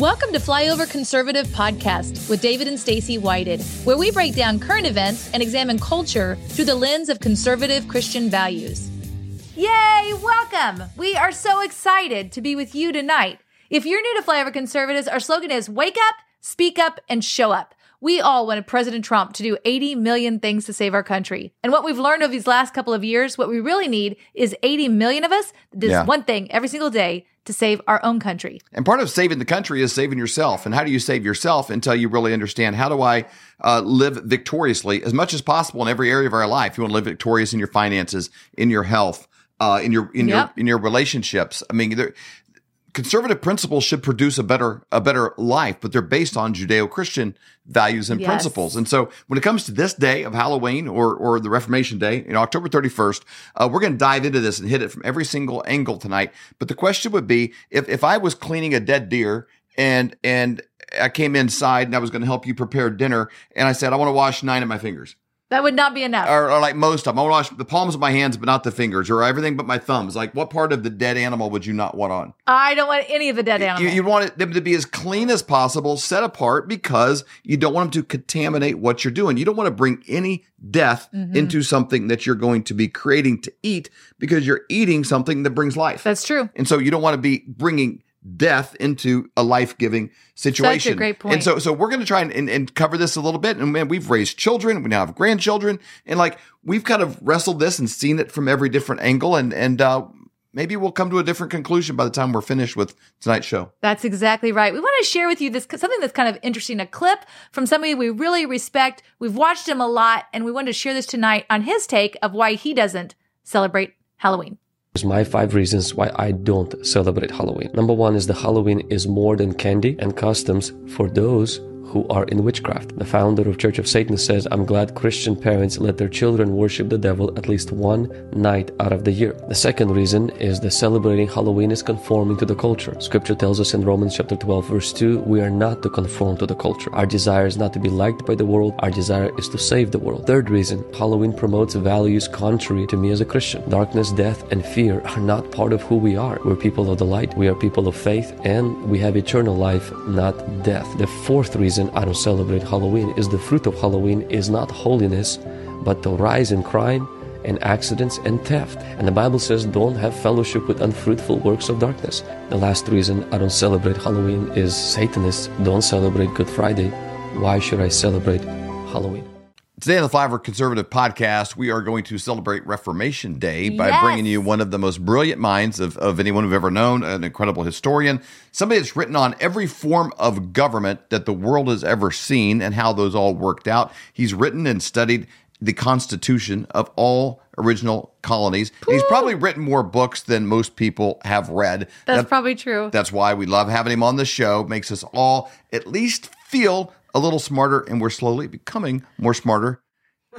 Welcome to Flyover Conservative Podcast with David and Stacy Whited, where we break down current events and examine culture through the lens of conservative Christian values. Yay! Welcome! We are so excited to be with you tonight. If you're new to Flyover Conservatives, our slogan is Wake Up, Speak Up, and Show Up. We all wanted President Trump to do 80 million things to save our country. And what we've learned over these last couple of years, what we really need is 80 million of us that does Yeah. one thing every single day to save our own country. And part of saving the country is saving yourself. And how do you save yourself until you really understand how do I uh, live victoriously as much as possible in every area of our life? You want to live victorious in your finances, in your health, uh, in your in Yep. your in your relationships. I mean, there- conservative principles should produce a better a better life, but they're based on Judeo-Christian values and Yes. principles. And so, when it comes to this day of Halloween or or the Reformation Day, you know, October 31st, uh, we're going to dive into this and hit it from every single angle tonight. But the question would be if if I was cleaning a dead deer and and I came inside and I was going to help you prepare dinner, and I said I want to wash nine of my fingers That would not be enough. or, or like most of them. I want to wash the palms of my hands, but not the fingers, or everything but my thumbs. Like, what part of the dead animal would you not want on? I don't want any of the dead You, animals. you want them to be as clean as possible, set apart, because you don't want them to contaminate what you're doing. You don't want to bring any death Mm-hmm. into something that you're going to be creating to eat because you're eating something that brings life. That's true. And so you don't want to be bringing death into a life-giving situation. great point. And so so we're going to try and, and, and cover this a little bit. And man, we've raised children, we now have grandchildren, and like we've kind of wrestled this and seen it from every different angle. And and uh, maybe we'll come to a different conclusion by the time we're finished with tonight's show. That's exactly right. We want to share with you this something that's kind of interesting, a clip from somebody we really respect. We've watched him a lot, and we wanted to share this tonight on his take of why he doesn't celebrate Halloween. My five reasons why I don't celebrate Halloween. Number one is the Halloween is more than candy and customs for those who are in witchcraft. The founder of Church of Satan says, I'm glad Christian parents let their children worship the devil at least one night out of the year. The second reason is that celebrating Halloween is conforming to the culture. Scripture tells us in Romans chapter 12 verse 2, we are not to conform to the culture. Our desire is not to be liked by the world. Our desire is to save the world. Third reason, Halloween promotes values contrary to me as a Christian. Darkness, death, and fear are not part of who we are. We're people of the light. We are people of faith and we have eternal life, not death. The fourth reason I don't celebrate Halloween is the fruit of Halloween is not holiness, but the rise in crime and accidents and theft. And the Bible says, don't have fellowship with unfruitful works of darkness. The last reason I don't celebrate Halloween is Satanists don't celebrate Good Friday. Why should I celebrate Halloween? Today on the Flyover Conservative Podcast, we are going to celebrate Reformation Day by Yes. bringing you one of the most brilliant minds of, of anyone we've ever known, an incredible historian, somebody that's written on every form of government that the world has ever seen and how those all worked out. He's written and studied the Constitution of all original colonies. He's probably written more books than most people have read. That's That- probably true. that's why we love having him on the show. Makes us all at least feel a little smarter, and we're slowly becoming more smarter.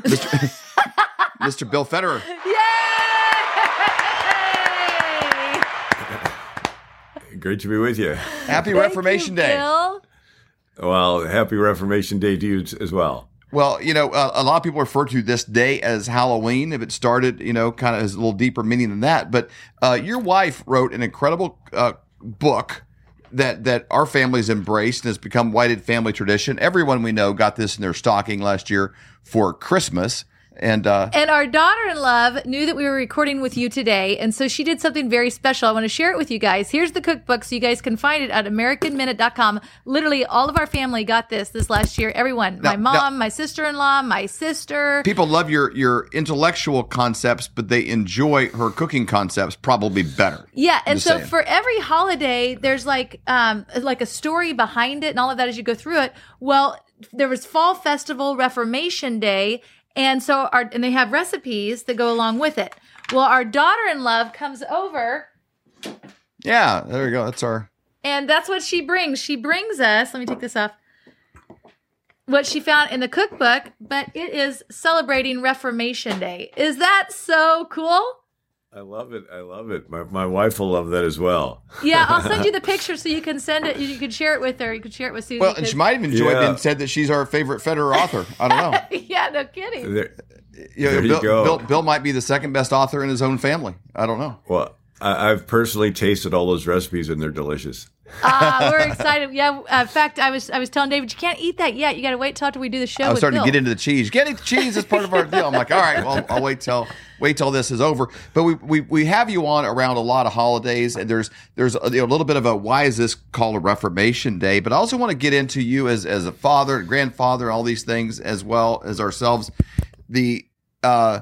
Mr. Mr. Bill Federer. Yay! Great to be with you. Happy Thank Reformation you, Day. Bill. Well, happy Reformation Day to you as well. Well, you know, uh, a lot of people refer to this day as Halloween. If it started, you know, kind of has a little deeper meaning than that. But uh, your wife wrote an incredible uh, book that that our family's embraced and has become whited family tradition. Everyone we know got this in their stocking last year for Christmas. And uh, And our daughter in love knew that we were recording with you today. And so she did something very special. I want to share it with you guys. Here's the cookbook so you guys can find it at AmericanMinute.com. Literally, all of our family got this this last year. Everyone. my mom, now- my sister in law, my sister. people love your your intellectual concepts, but they enjoy her cooking concepts probably better. Yeah, and so saying. for every holiday, there's like um like a story behind it and all of that as you go through it. Well, there was Fall Festival, Reformation Day, and so our and they have recipes that go along with it. Well, our daughter-in-law comes over Yeah, there we go. That's our and that's what she brings. She brings us, let me take this off. What she found in the cookbook, but it is celebrating Reformation Day. Is that so cool? I love it. I love it. My, my wife will love that as well. Yeah, I'll send you the picture so you can send it. You can share it with her. You can share it with Susie. well, and she might have enjoyed Yeah. it and said that she's our favorite Federer author. I don't know. yeah, no kidding. There, You know, There you Bill, go. Bill, Bill might be the second best author in his own family. I don't know. well, I, I've personally tasted all those recipes and they're delicious. Uh, we're excited. Yeah. uh, In fact, I was I was telling David you can't eat that yet. You got to wait till after we do the show. I was starting Bill. to get into the cheese. Getting the cheese is part of our deal. I'm like, all right, well, I'll wait till wait till this is over. But we, we we have you on around a lot of holidays, and there's there's a, you know, a little bit of a why is this called a Reformation Day? But I also want to get into you as as a father, grandfather, all these things as well as ourselves. The uh,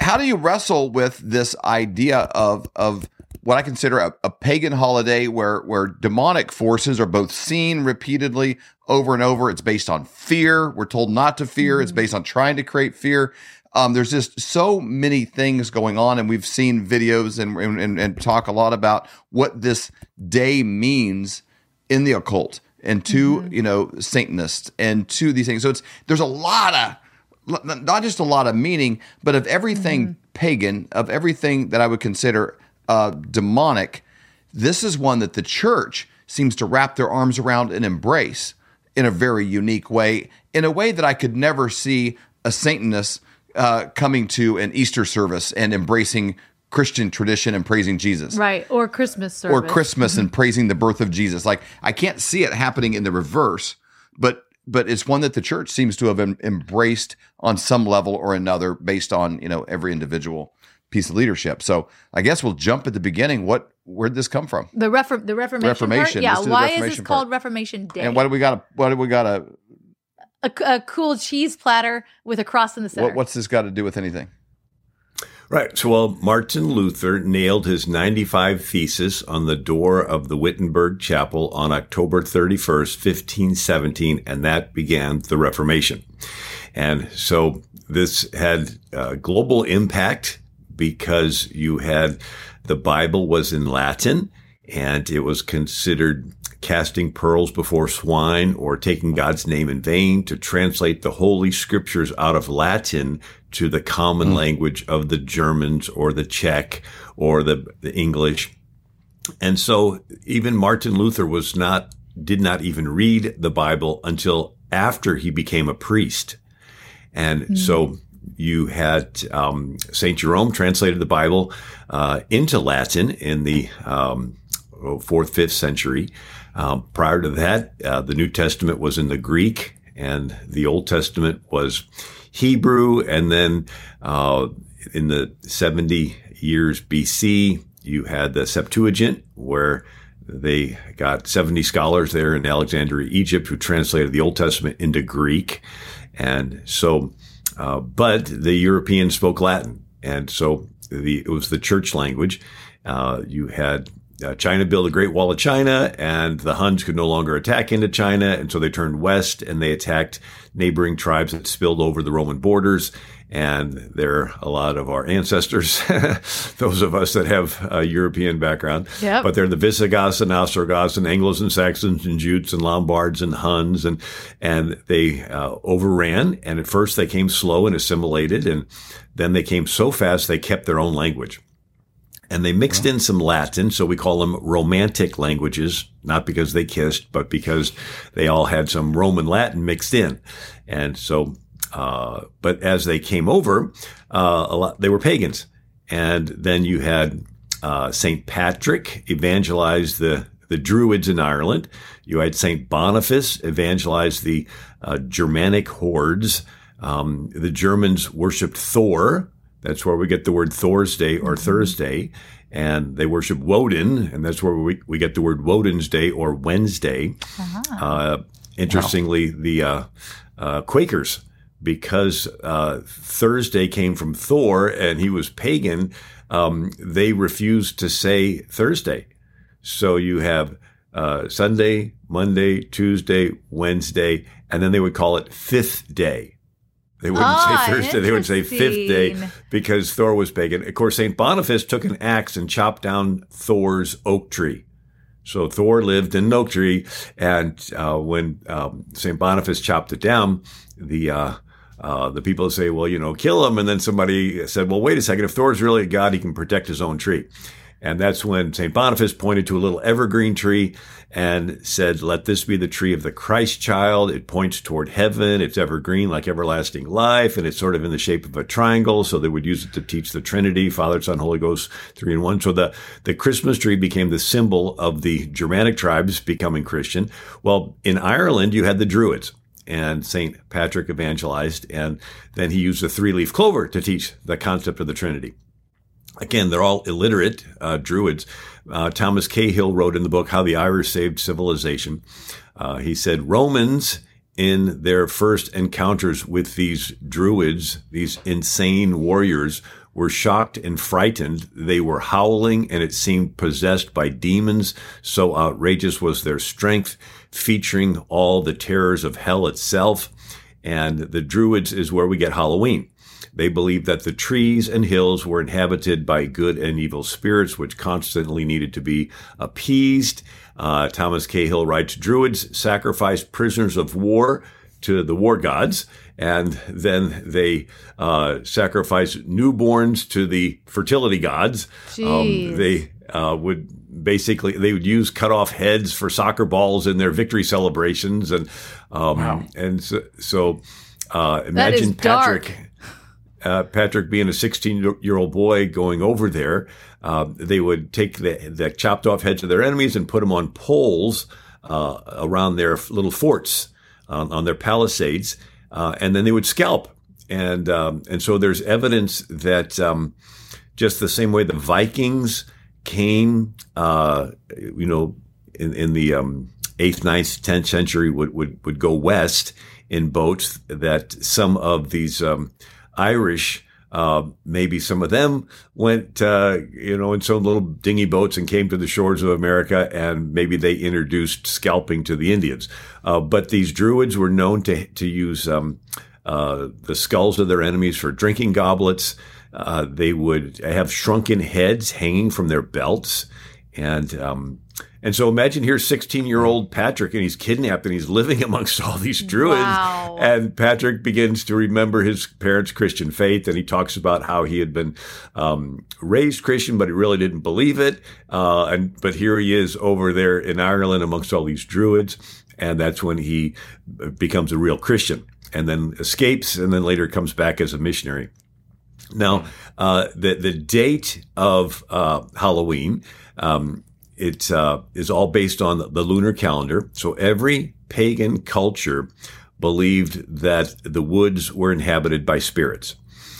how do you wrestle with this idea of of what I consider a, a pagan holiday where where demonic forces are both seen repeatedly over and over. It's based on fear. We're told not to fear. It's mm-hmm. based on trying to create fear. Um, there's just so many things going on, and we've seen videos and, and and talk a lot about what this day means in the occult and to mm-hmm. you know Satanists and to these things. So it's there's a lot of not just a lot of meaning, but of everything mm-hmm. pagan, of everything that I would consider uh, demonic. This is one that the church seems to wrap their arms around and embrace in a very unique way, in a way that I could never see a Satanist uh, coming to an Easter service and embracing Christian tradition and praising Jesus right or Christmas service or Christmas and praising the birth of Jesus. Like I can't see it happening in the reverse, but but it's one that the church seems to have em- embraced on some level or another based on you know every individual piece of leadership. So I guess we'll jump at the beginning. What where'd this come from? The refor- the Reformation. Reformation. Part? Yeah. Let's do the Why is this Reformation called. Reformation Day? And what do we got? What do we got? to a, a cool cheese platter with a cross in the center. what, what's this got to do with anything? Right. So, well, Martin Luther nailed his 95 thesis on the door of the Wittenberg Chapel on October 31st, 1517, and that began the Reformation. And so this had uh, global impact because you had the Bible was in Latin and it was considered casting pearls before swine or taking God's name in vain to translate the holy scriptures out of Latin to the common hmm. language of the Germans or the Czech or the, the English. And so even Martin Luther was not, did not even read the Bible until after he became a priest. And hmm. so you had um, Saint Jerome translated the Bible uh, into Latin in the um, fourth, fifth century. Um, prior to that, uh, the New Testament was in the Greek, and the Old Testament was Hebrew. And then uh, in the 70 years BC, you had the Septuagint, where they got 70 scholars there in Alexandria, Egypt, who translated the Old Testament into Greek. And so, uh, but the Europeans spoke Latin. And so the, it was the church language. Uh, you had uh, China built a Great Wall of China, and the Huns could no longer attack into China. And so they turned west and they attacked neighboring tribes that spilled over the Roman borders. And they're a lot of our ancestors, those of us that have a European background. Yep. But they're the Visigoths and Ostrogoths and Anglos and Saxons and Jutes and Lombards and Huns. And, and they uh, overran. And at first they came slow and assimilated. And then they came so fast they kept their own language and they mixed in some Latin, so we call them Romantic languages, not because they kissed, but because they all had some Roman Latin mixed in. And so, uh, but as they came over, uh, a lot, they were pagans. And then you had uh, St. Patrick evangelize the, the Druids in Ireland. You had St. Boniface evangelize the uh, Germanic hordes. Um, the Germans worshipped Thor, that's where we get the word Thor's day or Thursday. And they worship Woden, and that's where we, we get the word Woden's Day or Wednesday. Uh, interestingly, the uh, uh, Quakers, because uh, Thursday came from Thor and he was pagan, um, they refused to say Thursday. So you have uh, Sunday, Monday, Tuesday, Wednesday, and then they would call it fifth day. They wouldn't Ah, say Thursday, they would say fifth day because Thor was pagan. Of course, St. Boniface took an axe and chopped down Thor's oak tree. So Thor lived in an oak tree, and uh, when um, St. Boniface chopped it down, the uh, uh, the people say, "Well, you know, kill him." And then somebody said, "Well, wait a second. If Thor's really a god, he can protect his own tree." And that's when St. Boniface pointed to a little evergreen tree and said, let this be the tree of the Christ child. It points toward heaven. It's evergreen like everlasting life. And it's sort of in the shape of a triangle. So they would use it to teach the Trinity, Father, Son, Holy Ghost, three in one. So the, the Christmas tree became the symbol of the Germanic tribes becoming Christian. Well, in Ireland, you had the Druids and St. Patrick evangelized. And then he used the three leaf clover to teach the concept of the Trinity. Again, they're all illiterate uh, Druids. Uh, Thomas Cahill wrote in the book How the Irish Saved Civilization. Uh, he said Romans, in their first encounters with these Druids, these insane warriors, were shocked and frightened. They were howling and it seemed possessed by demons. So outrageous was their strength, featuring all the terrors of hell itself. And the Druids is where we get Halloween. They believed that the trees and hills were inhabited by good and evil spirits, which constantly needed to be appeased. Uh, Thomas Cahill writes Druids sacrificed prisoners of war to the war gods, and then they uh, sacrificed newborns to the fertility gods. Um, they uh, would basically they would use cut off heads for soccer balls in their victory celebrations, and um, wow. and so, so uh, imagine Patrick. Dark uh, Patrick being a 16 year old boy going over there, uh, they would take the, the, chopped off heads of their enemies and put them on poles uh, around their little forts on their palisades, uh, and then they would scalp. And um, and so there's evidence that um, just the same way the Vikings came, uh, you know, in, in the um, eighth, ninth, tenth century would, would would go west in boats. That some of these um, Irish, uh, maybe some of them went, uh, you know, in some little dinghy boats and came to the shores of America, and maybe they introduced scalping to the Indians. Uh, but these Druids were known to to use um, uh, the skulls of their enemies for drinking goblets. Uh, they would have shrunken heads hanging from their belts, and um, and so imagine here's 16 year old Patrick and he's kidnapped and he's living amongst all these druids. Wow. And Patrick begins to remember his parents' Christian faith and he talks about how he had been um, raised Christian, but he really didn't believe it. Uh, and but here he is over there in Ireland amongst all these druids. And that's when he becomes a real Christian and then escapes and then later comes back as a missionary. Now, uh, the the date of uh, Halloween um, it uh, is all based on the lunar calendar. So every pagan culture believed that the woods were inhabited by spirits.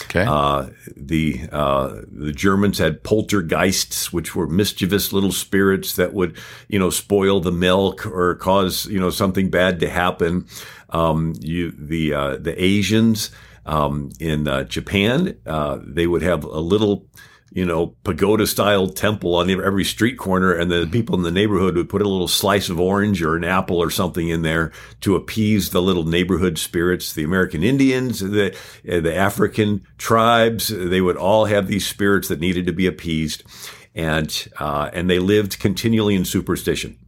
Okay. Uh, the uh, the Germans had poltergeists, which were mischievous little spirits that would, you know, spoil the milk or cause you know something bad to happen. Um, you the uh, the Asians um, in uh, Japan, uh, they would have a little you know, pagoda style temple on every street corner. And the mm-hmm. people in the neighborhood would put a little slice of orange or an apple or something in there to appease the little neighborhood spirits. The American Indians, the, the African tribes, they would all have these spirits that needed to be appeased. And, uh, and they lived continually in superstition.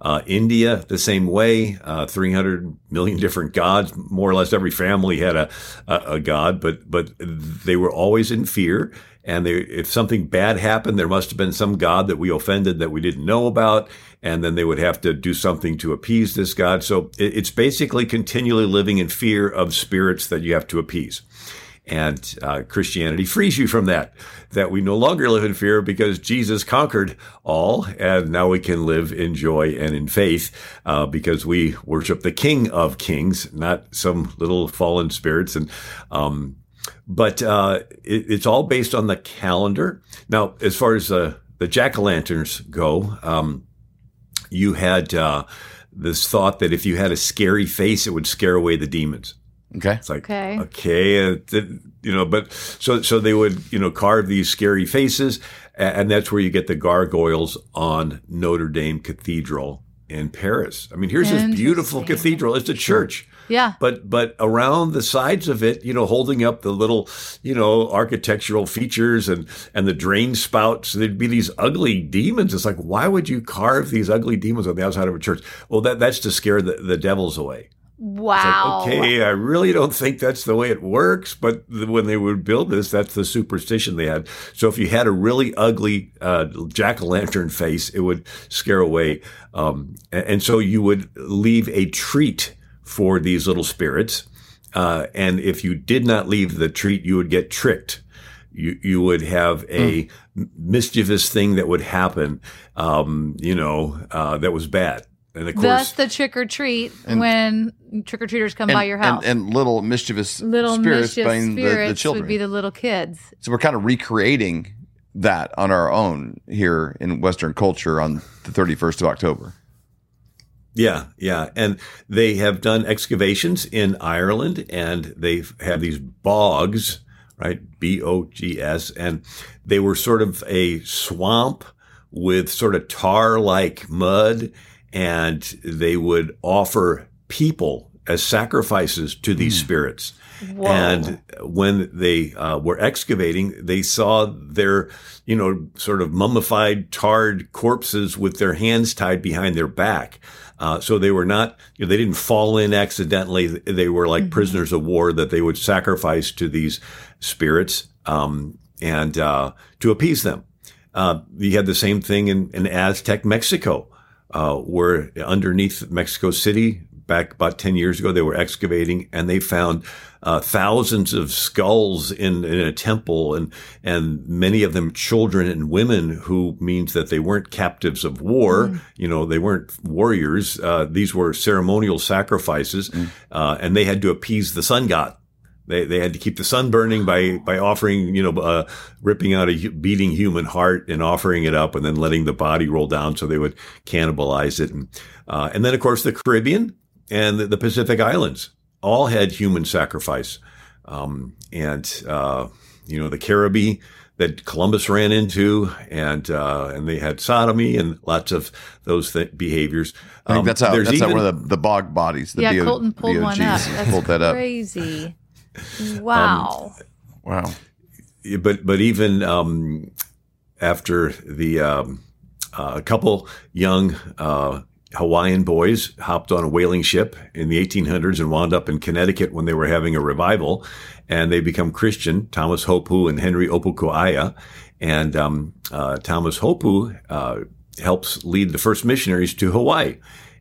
Uh, India, the same way, uh, 300 million different gods. More or less every family had a, a, a god, but, but they were always in fear and they, if something bad happened, there must have been some God that we offended that we didn't know about. And then they would have to do something to appease this God. So it's basically continually living in fear of spirits that you have to appease. And uh, Christianity frees you from that, that we no longer live in fear because Jesus conquered all. And now we can live in joy and in faith uh, because we worship the King of Kings, not some little fallen spirits. And um, but uh, it, it's all based on the calendar. Now, as far as the the jack o' lanterns go, um, you had uh, this thought that if you had a scary face, it would scare away the demons. Okay. It's like okay, okay, uh, you know, but so so they would you know carve these scary faces, and that's where you get the gargoyles on Notre Dame Cathedral in Paris. I mean, here's this beautiful cathedral. It's a church. Yeah. But but around the sides of it, you know, holding up the little, you know, architectural features and and the drain spouts, there'd be these ugly demons. It's like, why would you carve these ugly demons on the outside of a church? Well, that that's to scare the, the devils away. Wow. Like, okay, I really don't think that's the way it works. But when they would build this, that's the superstition they had. So if you had a really ugly uh, jack o' lantern face, it would scare away. Um, and, and, so you would leave a treat for these little spirits. Uh, and if you did not leave the treat, you would get tricked. You, you would have a mm. mischievous thing that would happen, um, you know, uh, that was bad. And of course, Thus the trick or treat when trick or treaters come and, by your house. And, and little mischievous little spirits mischievous spirits the, the, children. would be the little kids. So we're kind of recreating that on our own here in Western culture on the 31st of October. Yeah, yeah. And they have done excavations in Ireland and they have these bogs, right? B O G S. And they were sort of a swamp with sort of tar like mud and they would offer people as sacrifices to these mm. spirits. Whoa. And when they uh, were excavating, they saw their, you know, sort of mummified, tarred corpses with their hands tied behind their back. Uh, so they were not, you know, they didn't fall in accidentally. They were like mm-hmm. prisoners of war that they would sacrifice to these spirits um, and uh, to appease them. Uh, you had the same thing in, in Aztec Mexico uh, were underneath Mexico City back about 10 years ago. They were excavating and they found uh, thousands of skulls in, in a temple and, and many of them children and women who means that they weren't captives of war. Mm. You know, they weren't warriors. Uh, these were ceremonial sacrifices, mm. uh, and they had to appease the sun god. They, they had to keep the sun burning by, by offering, you know, uh, ripping out a beating human heart and offering it up and then letting the body roll down so they would cannibalize it. And, uh, and then, of course, the Caribbean and the, the Pacific Islands all had human sacrifice. Um, and, uh, you know, the Caribbean that Columbus ran into and, uh, and they had sodomy and lots of those th- behaviors. Um, I think um, that's how, that's even, how one of the, the bog bodies, the yeah, Colton pulled one up. That's pulled that up. crazy. Wow. Um, wow. But but even um, after the um, uh, couple young uh, Hawaiian boys hopped on a whaling ship in the 1800s and wound up in Connecticut when they were having a revival, and they become Christian. Thomas Hopu and Henry Opukahaia, and um, uh, Thomas Hopu uh, helps lead the first missionaries to Hawaii.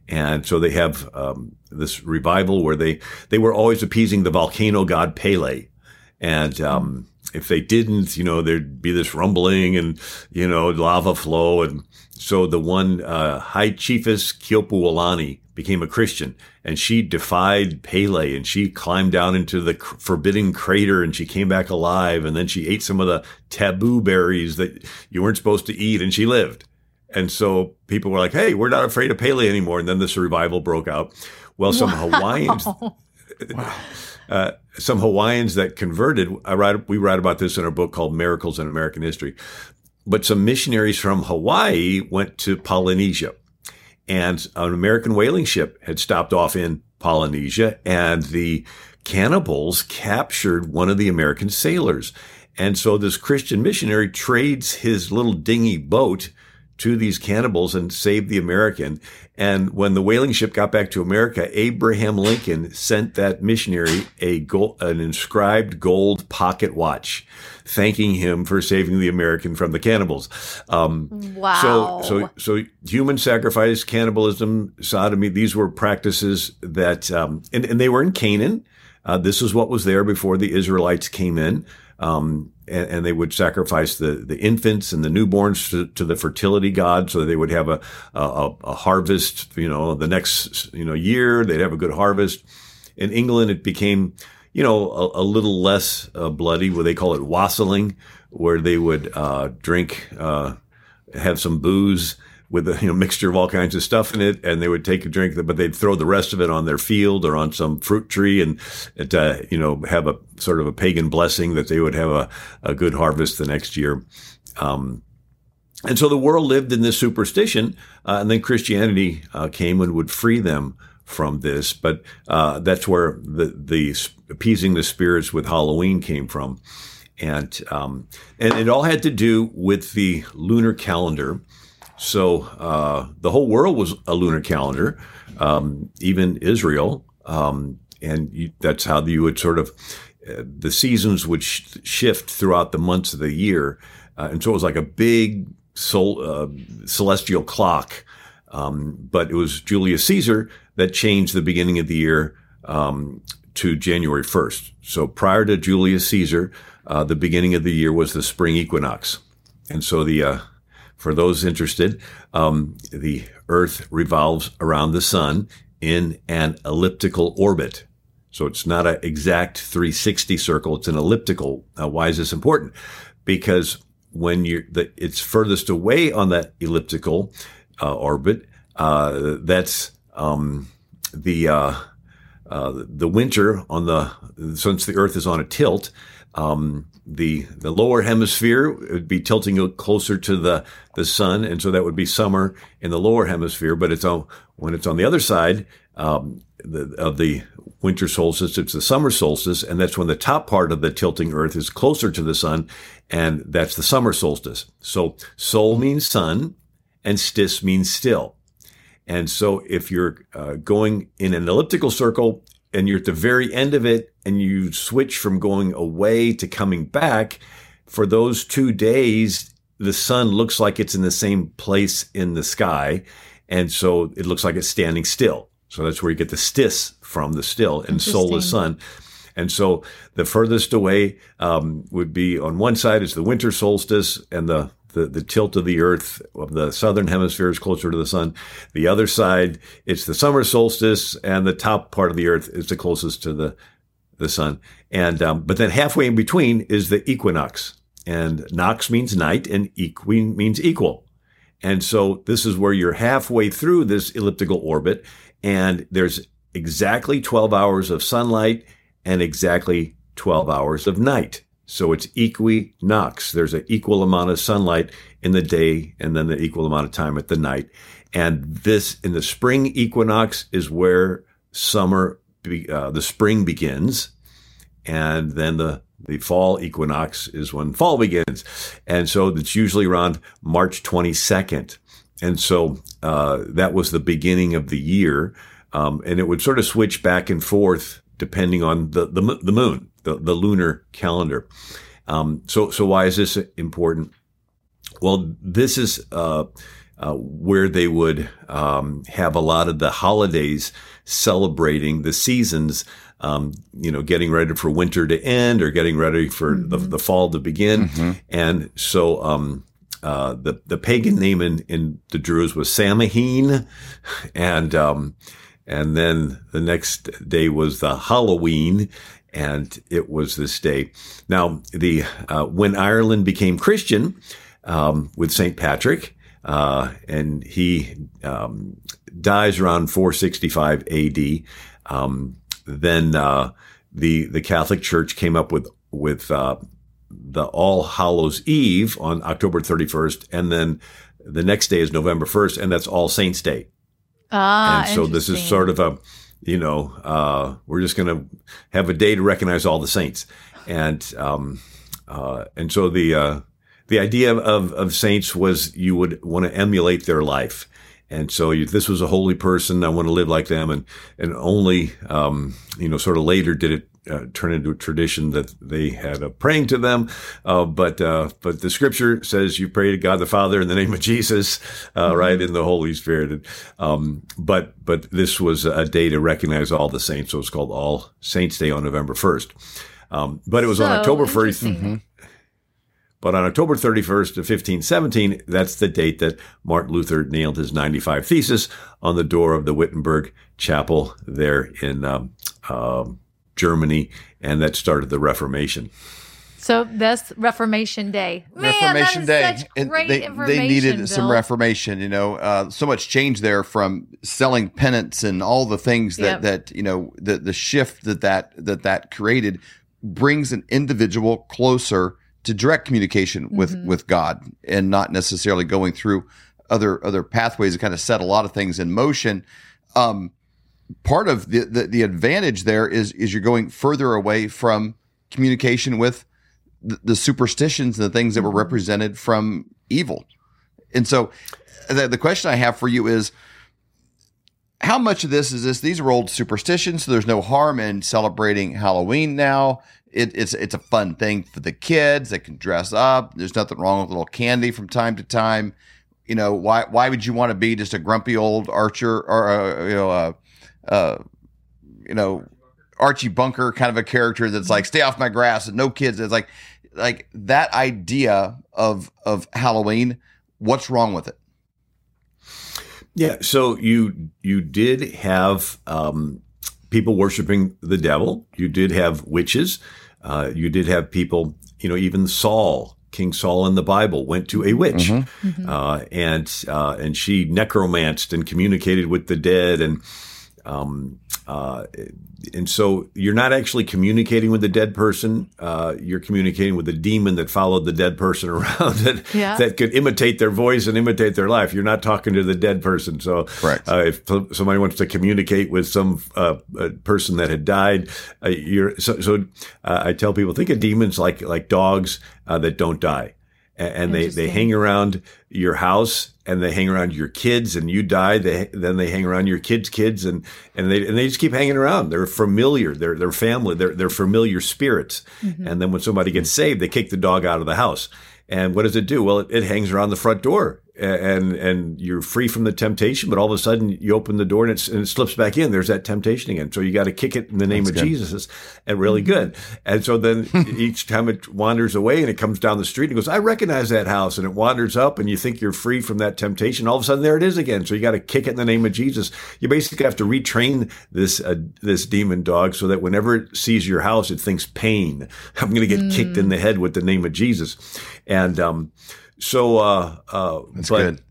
And so they have um, this revival where they they were always appeasing the volcano god Pele, and um, if they didn't, you know, there'd be this rumbling and you know lava flow, and so the one uh, high chiefess Keopuolani became a Christian, and she defied Pele, and she climbed down into the forbidden crater, and she came back alive, and then she ate some of the taboo berries that you weren't supposed to eat, and she lived. And so people were like, "Hey, we're not afraid of Pele anymore." And then this revival broke out. Well, some wow. Hawaiians, wow. uh, some Hawaiians that converted. I write, we write about this in our book called "Miracles in American History." But some missionaries from Hawaii went to Polynesia, and an American whaling ship had stopped off in Polynesia, and the cannibals captured one of the American sailors. And so this Christian missionary trades his little dinghy boat to these cannibals and saved the American. And when the whaling ship got back to America, Abraham Lincoln sent that missionary a gold, an inscribed gold pocket watch, thanking him for saving the American from the cannibals. Um, wow. So, so, so human sacrifice, cannibalism, sodomy, these were practices that, um, and, and they were in Canaan. Uh, this is what was there before the Israelites came in. Um, and, and, they would sacrifice the, the infants and the newborns to, to the fertility god so they would have a, a, a, harvest, you know, the next, you know, year, they'd have a good harvest. In England, it became, you know, a, a little less uh, bloody, where they call it wassailing, where they would uh, drink, uh, have some booze with a you know mixture of all kinds of stuff in it, and they would take a drink, but they'd throw the rest of it on their field or on some fruit tree, and uh, you know have a sort of a pagan blessing that they would have a, a good harvest the next year. Um, and so the world lived in this superstition, uh, and then Christianity uh, came and would free them from this. But uh, that's where the the appeasing the spirits with Halloween came from, and um, and it all had to do with the lunar calendar. So uh, the whole world was a lunar calendar. Um, even Israel Um, and you, that's how you would sort of, uh, the seasons would sh- shift throughout the months of the year. Uh, and so it was like a big sol- uh, celestial clock. Um, but it was Julius Caesar that changed the beginning of the year um, to January 1st. So prior to Julius Caesar, uh, the beginning of the year was the spring equinox. And so the, uh, for those interested, um, the Earth revolves around the sun in an elliptical orbit. So it's not an exact 360 circle. It's an elliptical. Uh, why is this important? Because when the, it's furthest away on that elliptical uh, orbit, uh, that's um, the uh, uh, the winter on the since the Earth is on a tilt. Um, the the lower hemisphere would be tilting closer to the the sun, and so that would be summer in the lower hemisphere. But it's on when it's on the other side um, the, of the winter solstice, it's the summer solstice, and that's when the top part of the tilting Earth is closer to the sun, and that's the summer solstice. So sol means sun, and stis means still. And so if you're uh, going in an elliptical circle and you're at the very end of it and you switch from going away to coming back, for those two days, the sun looks like it's in the same place in the sky. And so it looks like it's standing still. So that's where you get the stis from the still and sol is sun. And so the furthest away um, would be on one side is the winter solstice and the the, the tilt of the earth of the southern hemisphere is closer to the sun. The other side, it's the summer solstice and the top part of the earth is the closest to the, the sun. And, um, but then halfway in between is the equinox and nox means night and equi means equal. And so this is where you're halfway through this elliptical orbit and there's exactly 12 hours of sunlight and exactly 12 hours of night. So it's equinox. There's an equal amount of sunlight in the day and then the equal amount of time at the night. And this in the spring equinox is where summer, be, uh, the spring begins. And then the, the fall equinox is when fall begins. And so it's usually around March 22nd. And so, uh, that was the beginning of the year. Um, and it would sort of switch back and forth depending on the, the, the moon the, the lunar calendar. Um, so, so why is this important? Well, this is uh, uh, where they would um, have a lot of the holidays celebrating the seasons. Um, you know, getting ready for winter to end or getting ready for mm-hmm. the, the, fall to begin. Mm-hmm. And so, um, uh, the, the pagan name in, in the Druids was Samhain. And, um, and then the next day was the Halloween and it was this day. Now, the uh, when Ireland became Christian um, with Saint Patrick, uh, and he um, dies around 465 A.D. Um, then uh, the the Catholic Church came up with with uh, the All Hallows Eve on October 31st, and then the next day is November 1st, and that's All Saints Day. Ah, and so this is sort of a you know, uh, we're just going to have a day to recognize all the saints. And, um, uh, and so the, uh, the idea of, of saints was you would want to emulate their life. And so you, this was a holy person. I want to live like them. And, and only, um, you know, sort of later did it uh, turn into a tradition that they had a praying to them. Uh, but uh, but the scripture says you pray to God the Father in the name of Jesus, uh, mm-hmm. right, in the Holy Spirit. And, um, but but this was a day to recognize all the saints, so it's called All Saints Day on November first. Um, but it was so on October first. But on October 31st of 1517, that's the date that Martin Luther nailed his 95 thesis on the door of the Wittenberg Chapel there in um, um, Germany, and that started the Reformation. So that's Reformation Day. Man, Reformation Day. and they, they needed Bill. some reformation. You know, uh, so much change there from selling pennants and all the things that yep. that you know the the shift that that that that created brings an individual closer to direct communication with mm-hmm. with God and not necessarily going through other other pathways to kind of set a lot of things in motion. Um, part of the, the, the advantage there is is you're going further away from communication with the, the superstitions and the things that were mm-hmm. represented from evil. And so the, the question I have for you is how much of this is this? These are old superstitions, so there's no harm in celebrating Halloween now. It, it's it's a fun thing for the kids. They can dress up. There's nothing wrong with a little candy from time to time. You know why? Why would you want to be just a grumpy old archer or uh, you know uh, uh, you know Archie Bunker kind of a character that's like stay off my grass and no kids? It's like like that idea of of Halloween. What's wrong with it? Yeah, so you you did have um, people worshiping the devil. You did have witches. Uh, you did have people. You know, even Saul, King Saul in the Bible, went to a witch, mm-hmm. Mm-hmm. Uh, and uh, and she necromanced and communicated with the dead, and um, uh, and so you're not actually communicating with the dead person. Uh, you're communicating with the demon that followed the dead person around that yeah. that could imitate their voice and imitate their life. You're not talking to the dead person. So, uh, if somebody wants to communicate with some uh, person that had died, uh, you're so. so uh, I tell people think of demons like like dogs that don't die and they, they hang around your house and they hang around your kids and you die they then they hang around your kids kids and and they and they just keep hanging around. They're familiar. They're they're family. They're they're familiar spirits. Mm-hmm. and then when somebody gets saved they kick the dog out of the house. And what does it do? Well it, it hangs around the front door and and you're free from the temptation, but all of a sudden you open the door and, and it slips back in. There's that temptation again. So you got to kick it in the name That's of good. Jesus, and really mm-hmm. good. And so then each time it wanders away and it comes down the street and goes, I recognize that house, and it wanders up, and you think you're free from that temptation. All of a sudden there it is again. So you got to kick it in the name of Jesus. You basically have to retrain this uh, this demon dog so that whenever it sees your house, it thinks pain. I'm going to get mm. kicked in the head with the name of Jesus, and um, so, uh, uh, That's but, good.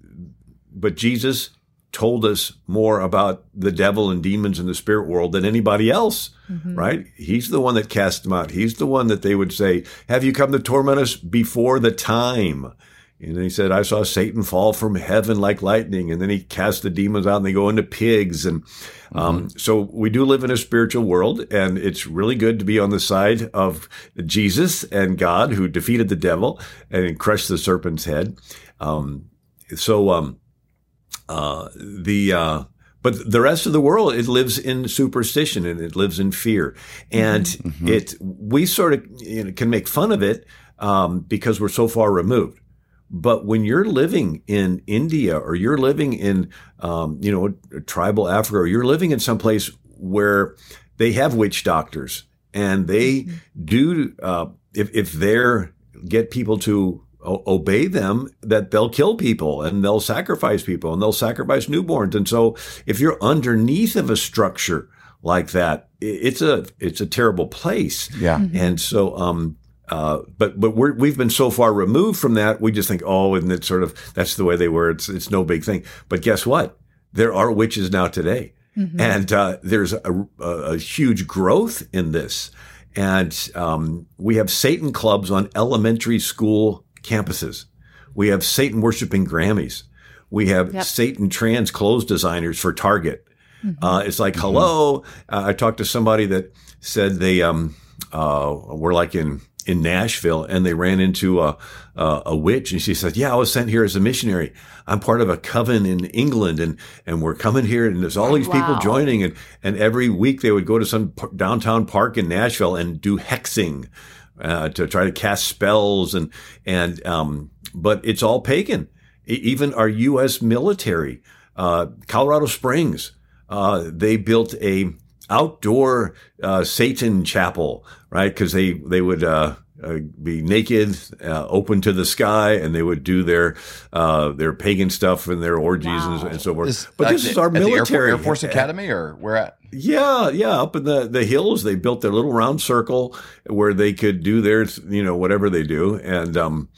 But Jesus told us more about the devil and demons in the spirit world than anybody else, mm-hmm. right? He's the one that cast them out. He's the one that they would say, Have you come to torment us before the time? And then he said, I saw Satan fall from heaven like lightning. And then he cast the demons out and they go into pigs. And um, mm-hmm. so we do live in a spiritual world, and it's really good to be on the side of Jesus and God who defeated the devil and crushed the serpent's head. Um, so um, uh, the uh, but the rest of the world it lives in superstition and it lives in fear, and mm-hmm. it we sort of you know, can make fun of it um, because we're so far removed. But when you're living in India or you're living in, um, you know, tribal Africa or you're living in some place where they have witch doctors and they mm-hmm. do, uh, if, if they're get people to o- obey them, that they'll kill people and they'll sacrifice people and they'll sacrifice newborns. And so if you're underneath of a structure like that, it's a, it's a terrible place. Yeah. Mm-hmm. And so, um, uh, but but we have been so far removed from that, we just think, oh, and it's sort of that's the way they were. It's it's no big thing. But guess what? There are witches now today, mm-hmm. and uh, there's a, a, huge growth in this. And um, we have Satan clubs on elementary school campuses. We have Satan worshiping Grammys. We have yep. Satan trans clothes designers for Target. Mm-hmm. Uh, it's like, mm-hmm. hello. Uh, I talked to somebody that said they um, uh, were like in in Nashville and they ran into a, a, a, witch and she said, yeah, I was sent here as a missionary. I'm part of a coven in England and, and we're coming here and there's all these wow. people joining and, and every week they would go to some downtown park in Nashville and do hexing, uh, to try to cast spells and, and, um, but it's all pagan. Even our U.S. military, uh, Colorado Springs, uh, they built a outdoor uh, Satan chapel, right? Because they they would uh, uh, be naked, uh, open to the sky, and they would do their uh, their pagan stuff and their orgies wow. and, and, so forth. This, but this is our military Air, Force Academy, or where at? Yeah, yeah, up in the the hills, they built their little round circle where they could do their you know whatever they do, and um,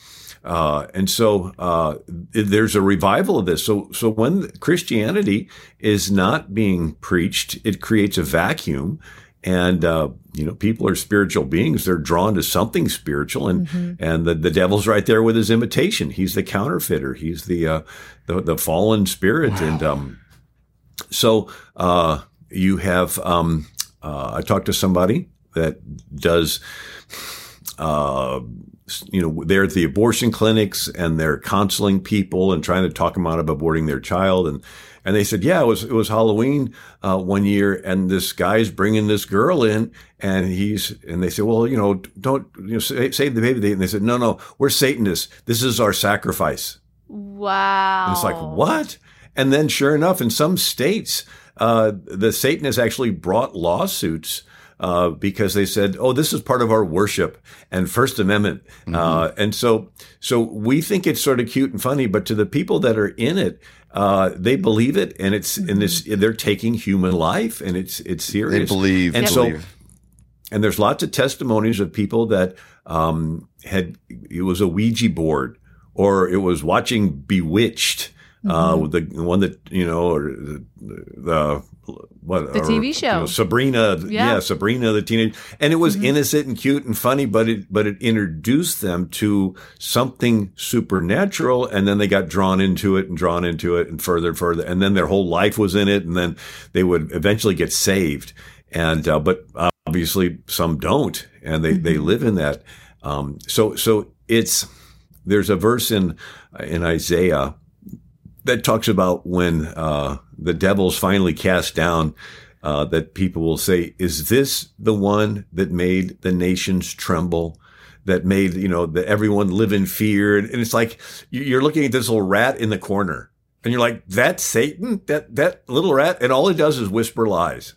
uh, and so uh, there's a revival of this. So so when Christianity is not being preached, it creates a vacuum. And uh, you know, people are spiritual beings; they're drawn to something spiritual, and mm-hmm. and the, the devil's right there with his imitation. He's the counterfeiter. He's the uh, the, the, fallen spirit, wow. and um, so uh, you have. Um, uh, I talked to somebody that does uh, you know, they're at the abortion clinics and they're counseling people and trying to talk them out of aborting their child. And, and they said, yeah, it was, it was Halloween, uh, one year and this guy's bringing this girl in and he's, and they said, well, you know, don't, you know, save the baby. And they said, no, no, we're Satanists. This is our sacrifice. Wow. And it's like, what? And then sure enough, in some states, uh, the Satanists actually brought lawsuits uh, because they said, "Oh, this is part of our worship and First Amendment," mm-hmm. uh, and so so we think it's sort of cute and funny, but to the people that are in it, uh, they believe it, and it's mm-hmm. and this they're taking human life, and it's it's serious. They believe, and so believe. and there's lots of testimonies of people that um, had it was a Ouija board or it was watching Bewitched uh, mm-hmm. the one that you know, or the, the what the or, TV show you know, Sabrina, yeah. yeah. Sabrina the teenage, and it was mm-hmm. innocent and cute and funny, but it but it introduced them to something supernatural, and then they got drawn into it and drawn into it and further and further, and then their whole life was in it, and then they would eventually get saved, and uh, but obviously some don't, and they mm-hmm. they live in that. Um, so so it's there's a verse in in Isaiah that talks about when uh, the devil's finally cast down. Uh, that people will say, "Is this the one that made the nations tremble?" That made you know that everyone live in fear, and it's like you're looking at this little rat in the corner, and you're like, "That's Satan, that that little rat," and all it does is whisper lies.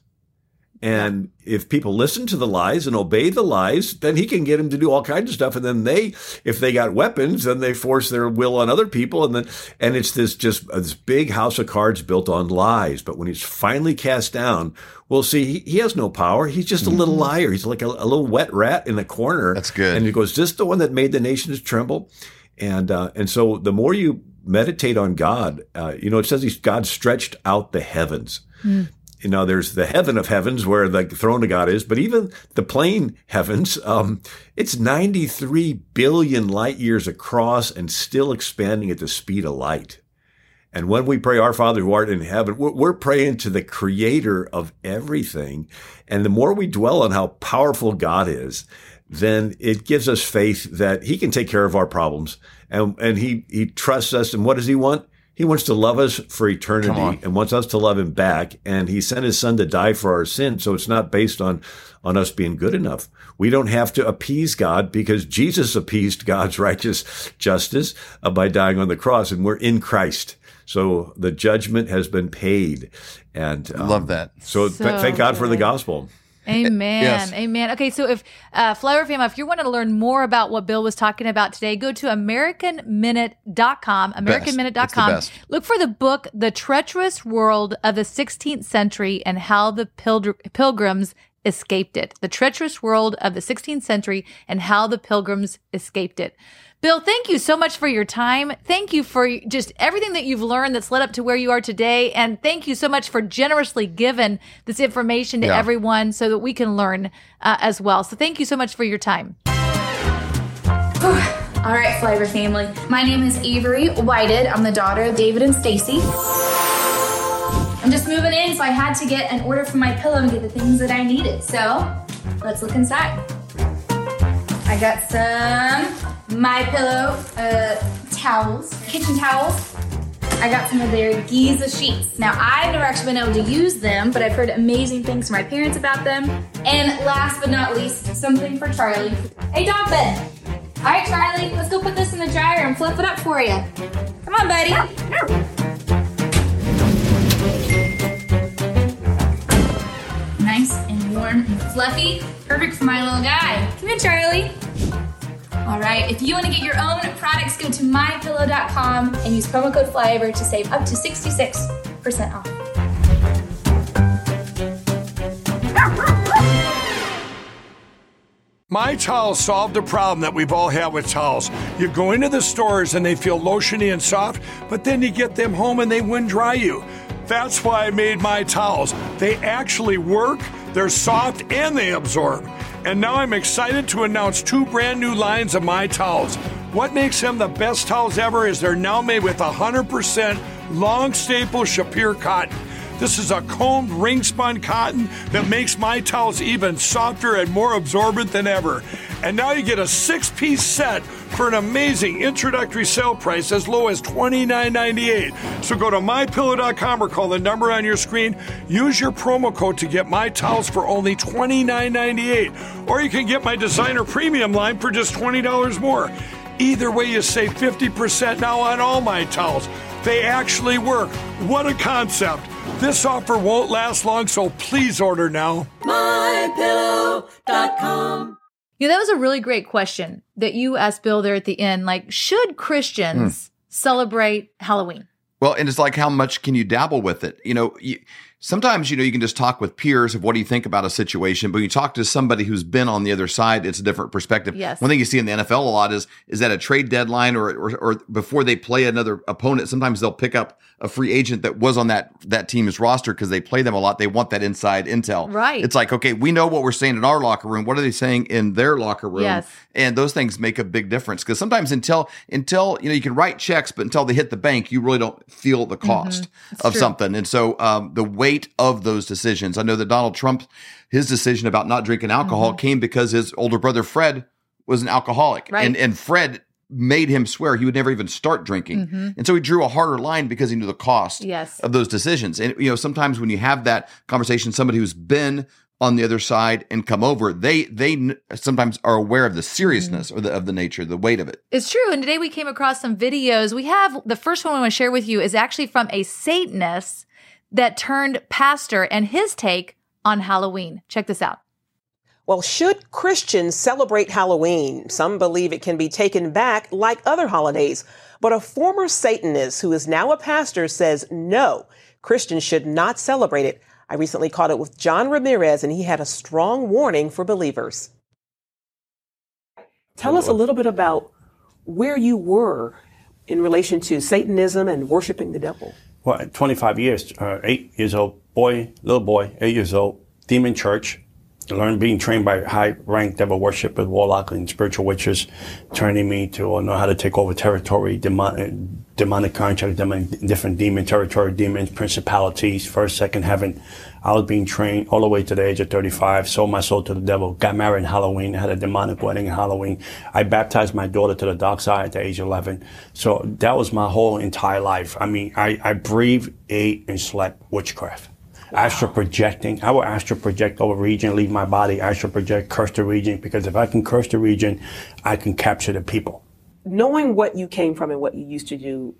And if people listen to the lies and obey the lies, then he can get them to do all kinds of stuff. And then they, if they got weapons, then they force their will on other people. And then, and it's this just this big house of cards built on lies. But when he's finally cast down, we'll see he, he has no power. He's just a little mm-hmm. liar. He's like a, a, little wet rat in the corner. That's good. And he goes, this the one that made the nations tremble? And, uh, and so the more you meditate on God, uh, you know, it says he's God stretched out the heavens. Mm you know, there's the heaven of heavens where the throne of God is, but even the plain heavens, um, it's 93 billion light years across and still expanding at the speed of light. And when we pray, Our Father who art in heaven, we're praying to the creator of everything. And the more we dwell on how powerful God is, then it gives us faith that he can take care of our problems. And, and he, he trusts us. And what does he want? He wants to love us for eternity and wants us to love him back. And he sent his son to die for our sin. So it's not based on, on us being good enough. We don't have to appease God because Jesus appeased God's righteous justice uh, by dying on the cross and we're in Christ. So the judgment has been paid. And um, love that. So, so th- thank God good. for the gospel. Amen. Yes. Amen. Okay, so if uh, Flyover Family, if you want to learn more about what Bill was talking about today, go to AmericanMinute.com. AmericanMinute.com. Look for the book, The Treacherous World of the 16th Century and How the Pilgrims Escaped It. The Treacherous World of the 16th Century and How the Pilgrims Escaped It. Bill, thank you so much for your time. Thank you for just everything that you've learned that's led up to where you are today. And thank you so much for generously giving this information to yeah. everyone so that we can learn uh, as well. So thank you so much for your time. All right, Flyover family. My name is Avery Whited. I'm the daughter of David and Stacy. I'm just moving in, so I had to get an order for my pillow and get the things that I needed. So let's look inside. I got some my pillow uh, towels, kitchen towels. I got some of their Giza sheets. Now, I've never actually been able to use them, but I've heard amazing things from my parents about them. And last but not least, something for Charlie. Hey, dog bed. All right, Charlie, let's go put this in the dryer and flip it up for you. Come on, buddy. Nice and warm and fluffy. Perfect for my little guy. Come here, Charlie. All right, if you want to get your own products, go to mypillow.com and use promo code FLYOVER to save up to 66% off. My Towels solved a problem that we've all had with towels. You go into the stores and they feel lotiony and soft, but then you get them home and they wind dry you. That's why I made my towels. They actually work, they're soft, and they absorb. And now I'm excited to announce two brand new lines of my towels. What makes them the best towels ever is they're now made with 100% long staple Shapir cotton. This is a combed ring spun cotton that makes my towels even softer and more absorbent than ever. And now you get a six piece set for an amazing introductory sale price as low as $29.98. So go to mypillow.com or call the number on your screen. Use your promo code to get my towels for only $29.98. Or you can get my designer premium line for just $20 more. Either way, you save 50% now on all my towels. They actually work. What a concept. This offer won't last long, so please order now. MyPillow.com. You know, that was a really great question that you asked Bill there at the end. Like, should Christians mm. celebrate Halloween? Well, and it's like, how much can you dabble with it? You know, you, sometimes, you know, you can just talk with peers of what do you think about a situation, but you talk to somebody who's been on the other side, it's a different perspective. Yes. One thing you see in the NFL a lot is, is that a trade deadline or, or, or before they play another opponent, sometimes they'll pick up a free agent that was on that, that team's roster because they play them a lot. They want that inside intel. Right. It's like, okay, we know what we're saying in our locker room. What are they saying in their locker room? Yes. And those things make a big difference because sometimes until, until, you know, you can write checks, but until they hit the bank, you really don't feel the cost mm-hmm. of true. something. And so, um, the weight of those decisions. I know that Donald Trump, his decision about not drinking alcohol mm-hmm. came because his older brother Fred was an alcoholic, right. and and Fred made him swear he would never even start drinking, mm-hmm. and so he drew a harder line because he knew the cost yes. of those decisions. And you know, sometimes when you have that conversation, somebody who's been on the other side and come over, they they sometimes are aware of the seriousness mm. or the of the nature, the weight of it. It's true. And today we came across some videos. We have the first one I want to share with you is actually from a Satanist that turned pastor and his take on Halloween. Check this out. Well, should Christians celebrate Halloween? Some believe it can be taken back like other holidays. But a former Satanist who is now a pastor says no, Christians should not celebrate it. I recently caught it with John Ramirez, and he had a strong warning for believers. Tell us a little bit about where you were in relation to Satanism and worshiping the devil well, 25 years, uh, eight years old, boy, little boy, eight years old, demon church, learned being trained by high ranked devil worshippers, warlock and spiritual witches, turning me to uh, know how to take over territory, demon, uh, demonic contracts, demon, different demon territory, demons, principalities, first, second heaven. I was being trained all the way to the age of 35, sold my soul to the devil, got married in Halloween, had a demonic wedding in Halloween. I baptized my daughter to the dark side at the age of 11. So that was my whole entire life. I mean, I, I breathed, ate, and slept witchcraft. Wow. Astral projecting. I will astral project over region, leave my body, astral project, curse the region, because if I can curse the region, I can capture the people. Knowing what you came from and what you used to do,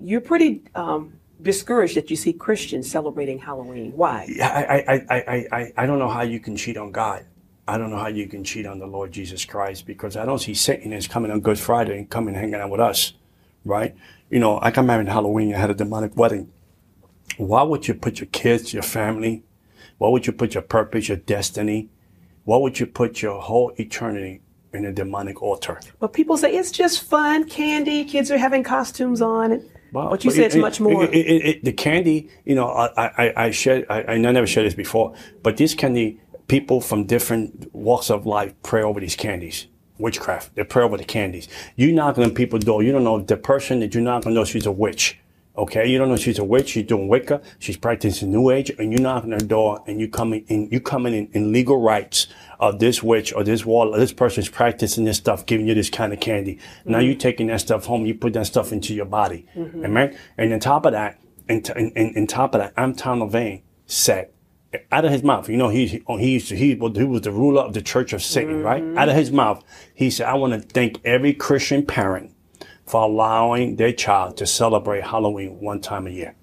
you're pretty um, discouraged that you see Christians celebrating Halloween. Why? Yeah, I, I, I, I, I don't know how you can cheat on God. I don't know how you can cheat on the Lord Jesus Christ because I don't see Satan is coming on Good Friday and coming hanging out with us, right? You know, I got married in Halloween. I had a demonic wedding. Why would you put your kids, your family? Why would you put your purpose, your destiny? Why would you put your whole eternity in a demonic altar? But people say it's just fun, candy. Kids are having costumes on. Well, what you said it's much more. It, it, the candy, you know, I, I, I shared, I, I never shared this before, but this candy, people from different walks of life pray over these candies. Witchcraft. They pray over the candies. You knock on people's door. You don't know the person that you knock on know she's a witch. Okay, you don't know she's a witch. She's doing Wicca. She's practicing New Age, and you knock on her door, and you coming in, you coming in, in legal rights of this witch or this wall, or this person's practicing this stuff, giving you this kind of candy. Mm-hmm. Now you taking that stuff home, you put that stuff into your body, mm-hmm. amen. And on top of that, and in, top of that, Anton LaVey said out of his mouth, you know, he he used to, he, he was the ruler of the Church of Satan, mm-hmm. right? Out of his mouth, he said, "I want to thank every Christian parent." For allowing their child to celebrate Halloween one time a year,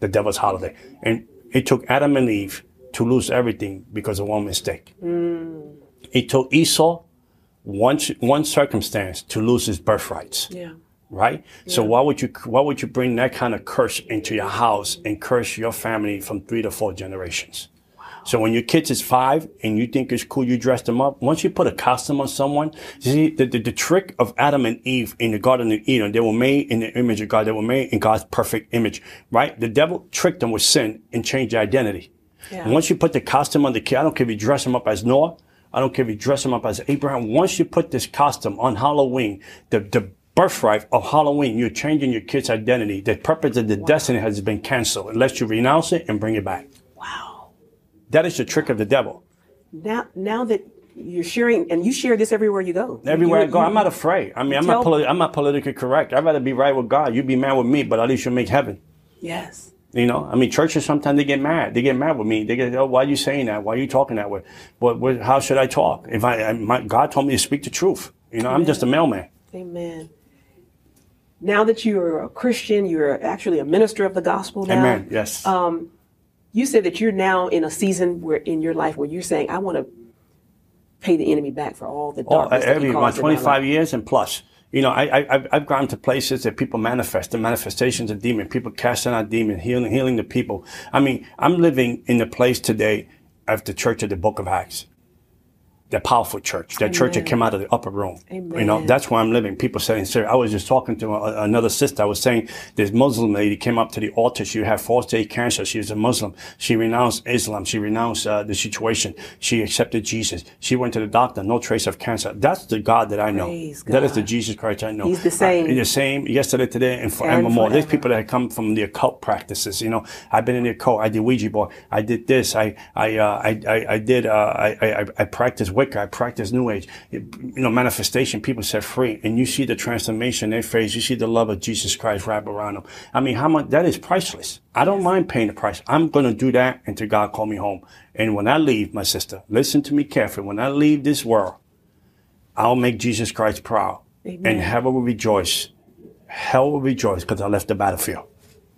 the devil's holiday. And it took Adam and Eve to lose everything because of one mistake. Mm. It took Esau one, one circumstance to lose his birthrights. Yeah. Right? Yeah. So why would you, why would you bring that kind of curse into your house and curse your family from three to four generations? So when your kids is five and you think it's cool, you dress them up. Once you put a costume on someone, see the, the, the trick of Adam and Eve in the Garden of Eden, they were made in the image of God. They were made in God's perfect image, right? The devil tricked them with sin and changed their identity. Yeah. And once you put the costume on the kid, I don't care if you dress them up as Noah. I don't care if you dress them up as Abraham. Once you put this costume on Halloween, the, the birthright of Halloween, you're changing your kid's identity. The purpose of the wow. destiny has been canceled unless you renounce it and bring it back. Wow. That is the trick of the devil. Now, now that you're sharing, and you share this everywhere you go. Everywhere you, I go, you, I'm not afraid. I mean, I'm not, I'm not politically correct. I'd rather be right with God. You'd be mad with me, but at least you'll make heaven. Yes. You know, I mean, churches sometimes they get mad. They get mad with me. They get, oh, why are you saying that? Why are you talking that way? What, what how should I talk? If I, I my, God told me to speak the truth. You know, Amen. I'm just a mailman. Amen. Now that you are a Christian, you're actually a minister of the gospel now. Amen. Yes. Um, you said that you're now in a season where in your life where you're saying, I want to pay the enemy back for all the oh, darkness. Oh, every, my 25 years and plus. You know, I, I, I've gone to places that people manifest, the manifestations of demon, people casting out demon, healing, healing the people. I mean, I'm living in the place today of the church of the book of Acts the powerful church, that Amen. church that came out of the upper room. Amen. You know, that's where I'm living. People saying, sir, I was just talking to a, another sister. I was saying this Muslim lady came up to the altar. She had fourth stage cancer. She was a Muslim. She renounced Islam. She renounced uh, the situation. She accepted Jesus. She went to the doctor. No trace of cancer. That's the God that I know. That is the Jesus Christ I know. He's the same. Uh, the same yesterday, today, and forevermore. There's people that come from the occult practices. You know, I've been in the occult. I did Ouija board. I did this. I, I, uh, I, I, I, did, uh, I, I, I practiced I practice New Age. you know, manifestation, people set free, and you see the transformation in their face. You see the love of Jesus Christ wrap around them. I mean, how much that is priceless. I don't mind paying the price. I'm going to do that until God call me home. And when I leave, my sister, listen to me carefully. When I leave this world, I'll make Jesus Christ proud, Amen. and heaven will rejoice. Hell will rejoice because I left the battlefield.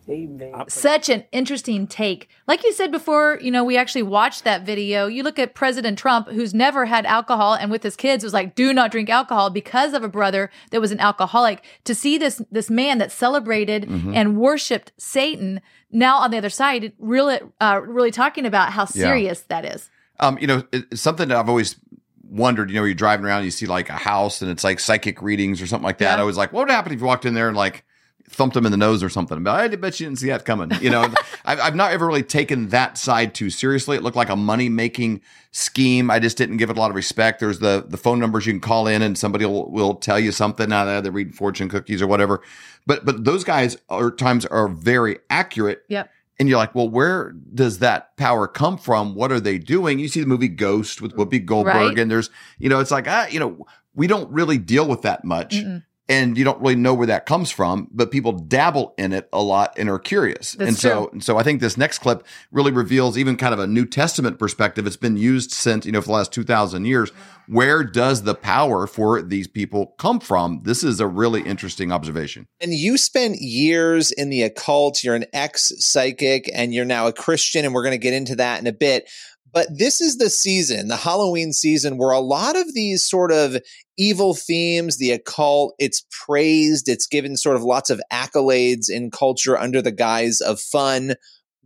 Amen. Such an interesting take. Like you said before, you know, we actually watched that video. You look at President Trump, who's never had alcohol and with his kids was like, do not drink alcohol because of a brother that was an alcoholic. To see this, this man that celebrated mm-hmm. and worshiped Satan now on the other side, really, uh, really talking about how serious yeah. that is. Um, you know, it's something that I've always wondered, you know, you're driving around, you see like a house and it's like psychic readings or something like that. Yeah. I was like, what would happen if you walked in there and like, thumped him in the nose or something. But I bet you didn't see that coming. You know, I've, I've not ever really taken that side too seriously. It looked like a money making scheme. I just didn't give it a lot of respect. There's the the phone numbers you can call in and somebody will, will tell you something. Now uh, they read fortune cookies or whatever. But but those guys are times are very accurate. Yep. And you're like, well, where does that power come from? What are they doing? You see the movie Ghost with Whoopi Goldberg, right. and there's, you know, it's like, ah, you know, we don't really deal with that much. Mm-mm and you don't really know where that comes from, but people dabble in it a lot and are curious. That's and so, and so I think this next clip really reveals even kind of a New Testament perspective. It's been used since, you know, for the last 2000 years. Where does the power for these people come from? This is a really interesting observation. And you spent years in the occult. You're an ex psychic and you're now a Christian. And we're going to get into that in a bit. But this is the season, the Halloween season, where a lot of these sort of evil themes, the occult, it's praised, it's given sort of lots of accolades in culture under the guise of fun.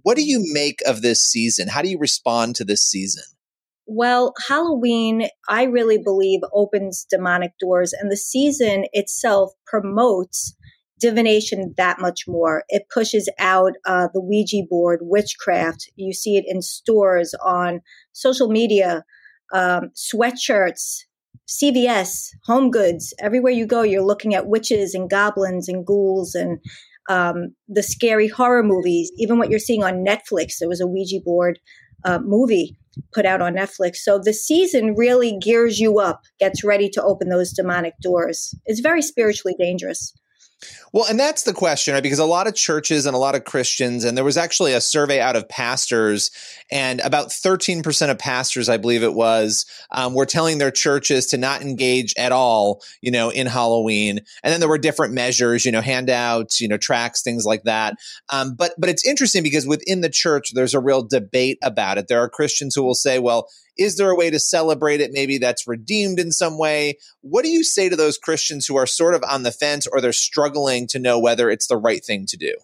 What do you make of this season? How do you respond to this season? Well, Halloween, I really believe, opens demonic doors, and the season itself promotes divination that much more. It pushes out uh, the Ouija board, witchcraft. You see it in stores, on social media, um, sweatshirts, CVS, Home Goods. Everywhere you go, you're looking at witches and goblins and ghouls and um, the scary horror movies. Even what you're seeing on Netflix, there was a Ouija board uh, movie put out on Netflix. So the season really gears you up, gets ready to open those demonic doors. It's very spiritually dangerous. Well, and that's the question, right? Because a lot of churches and a lot of Christians, and there was actually a survey out of pastors, and about 13% of pastors, I believe it was, um, were telling their churches to not engage at all, you know, in Halloween. And then there were different measures, you know, handouts, you know, tracks, things like that. Um, but but it's interesting because within the church, there's a real debate about it. There are Christians who will say, well, is there a way to celebrate it? Maybe that's redeemed in some way. What do you say to those Christians who are sort of on the fence or they're struggling to know whether it's the right thing to do?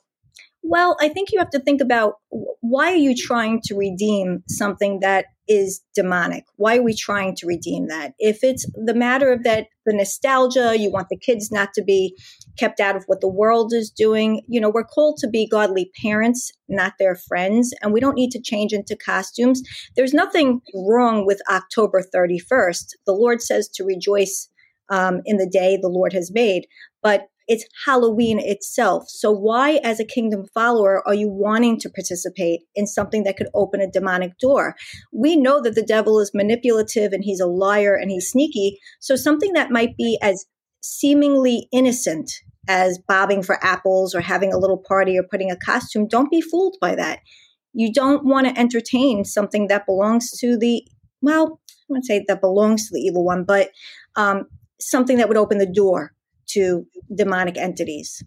Well, I think you have to think about why are you trying to redeem something that is demonic? Why are we trying to redeem that? If it's the matter of that, the nostalgia, you want the kids not to be kept out of what the world is doing. You know, we're called to be godly parents, not their friends, and we don't need to change into costumes. There's nothing wrong with October 31st. The Lord says to rejoice um, in the day the Lord has made. But it's Halloween itself. So why, as a kingdom follower, are you wanting to participate in something that could open a demonic door? We know that the devil is manipulative and he's a liar and he's sneaky. So something that might be as seemingly innocent as bobbing for apples or having a little party or putting a costume, don't be fooled by that. You don't want to entertain something that belongs to the, well, I wouldn't say that belongs to the evil one, but um, something that would open the door to demonic entities.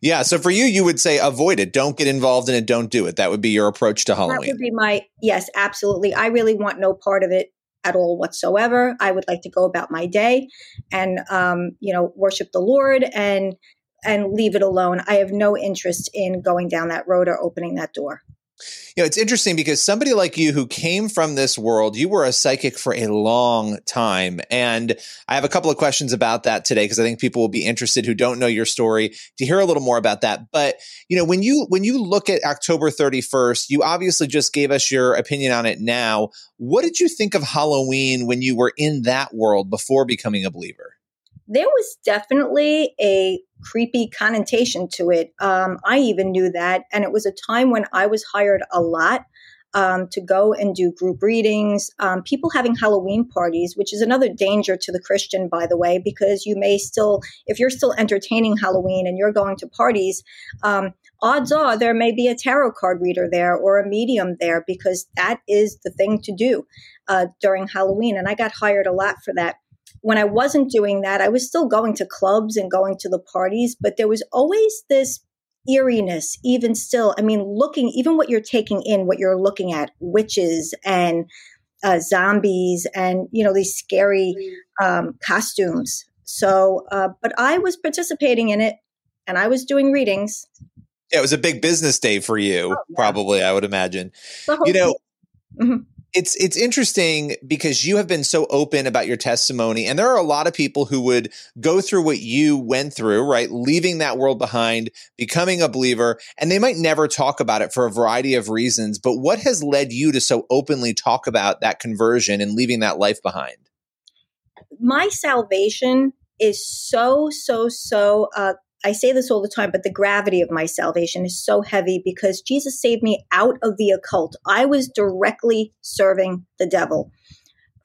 Yeah. So for you, you would say avoid it. Don't get involved in it. Don't do it. That would be your approach to Halloween. That would be my, yes, absolutely. I really want no part of it at all whatsoever. I would like to go about my day and, um, you know, worship the Lord and, and leave it alone. I have no interest in going down that road or opening that door. You know, it's interesting because somebody like you who came from this world, you were a psychic for a long time. And I have a couple of questions about that today because I think people will be interested who don't know your story to hear a little more about that. But, you know, when you when you look at October 31st, you obviously just gave us your opinion on it now. What did you think of Halloween when you were in that world before becoming a believer? There was definitely a creepy connotation to it. Um, I even knew that. And it was a time when I was hired a lot um, to go and do group readings, um, people having Halloween parties, which is another danger to the Christian, by the way, because you may still, if you're still entertaining Halloween and you're going to parties, um, odds are there may be a tarot card reader there or a medium there because that is the thing to do uh, during Halloween. And I got hired a lot for that when I wasn't doing that, I was still going to clubs and going to the parties, but there was always this eeriness, even still. I mean, looking, even what you're taking in, what you're looking at, witches and uh, zombies and, you know, these scary um, costumes. So, uh, but I was participating in it and I was doing readings. Yeah, it was a big business day for you, oh, yeah. probably, I would imagine. You know, mm-hmm it's it's interesting because you have been so open about your testimony and there are a lot of people who would go through what you went through right? Leaving that world behind becoming a believer and they might never talk about it for a variety of reasons but what has led you to so openly talk about that conversion and leaving that life behind? My salvation is so so so uh, I say this all the time, but the gravity of my salvation is so heavy because Jesus saved me out of the occult. I was directly serving the devil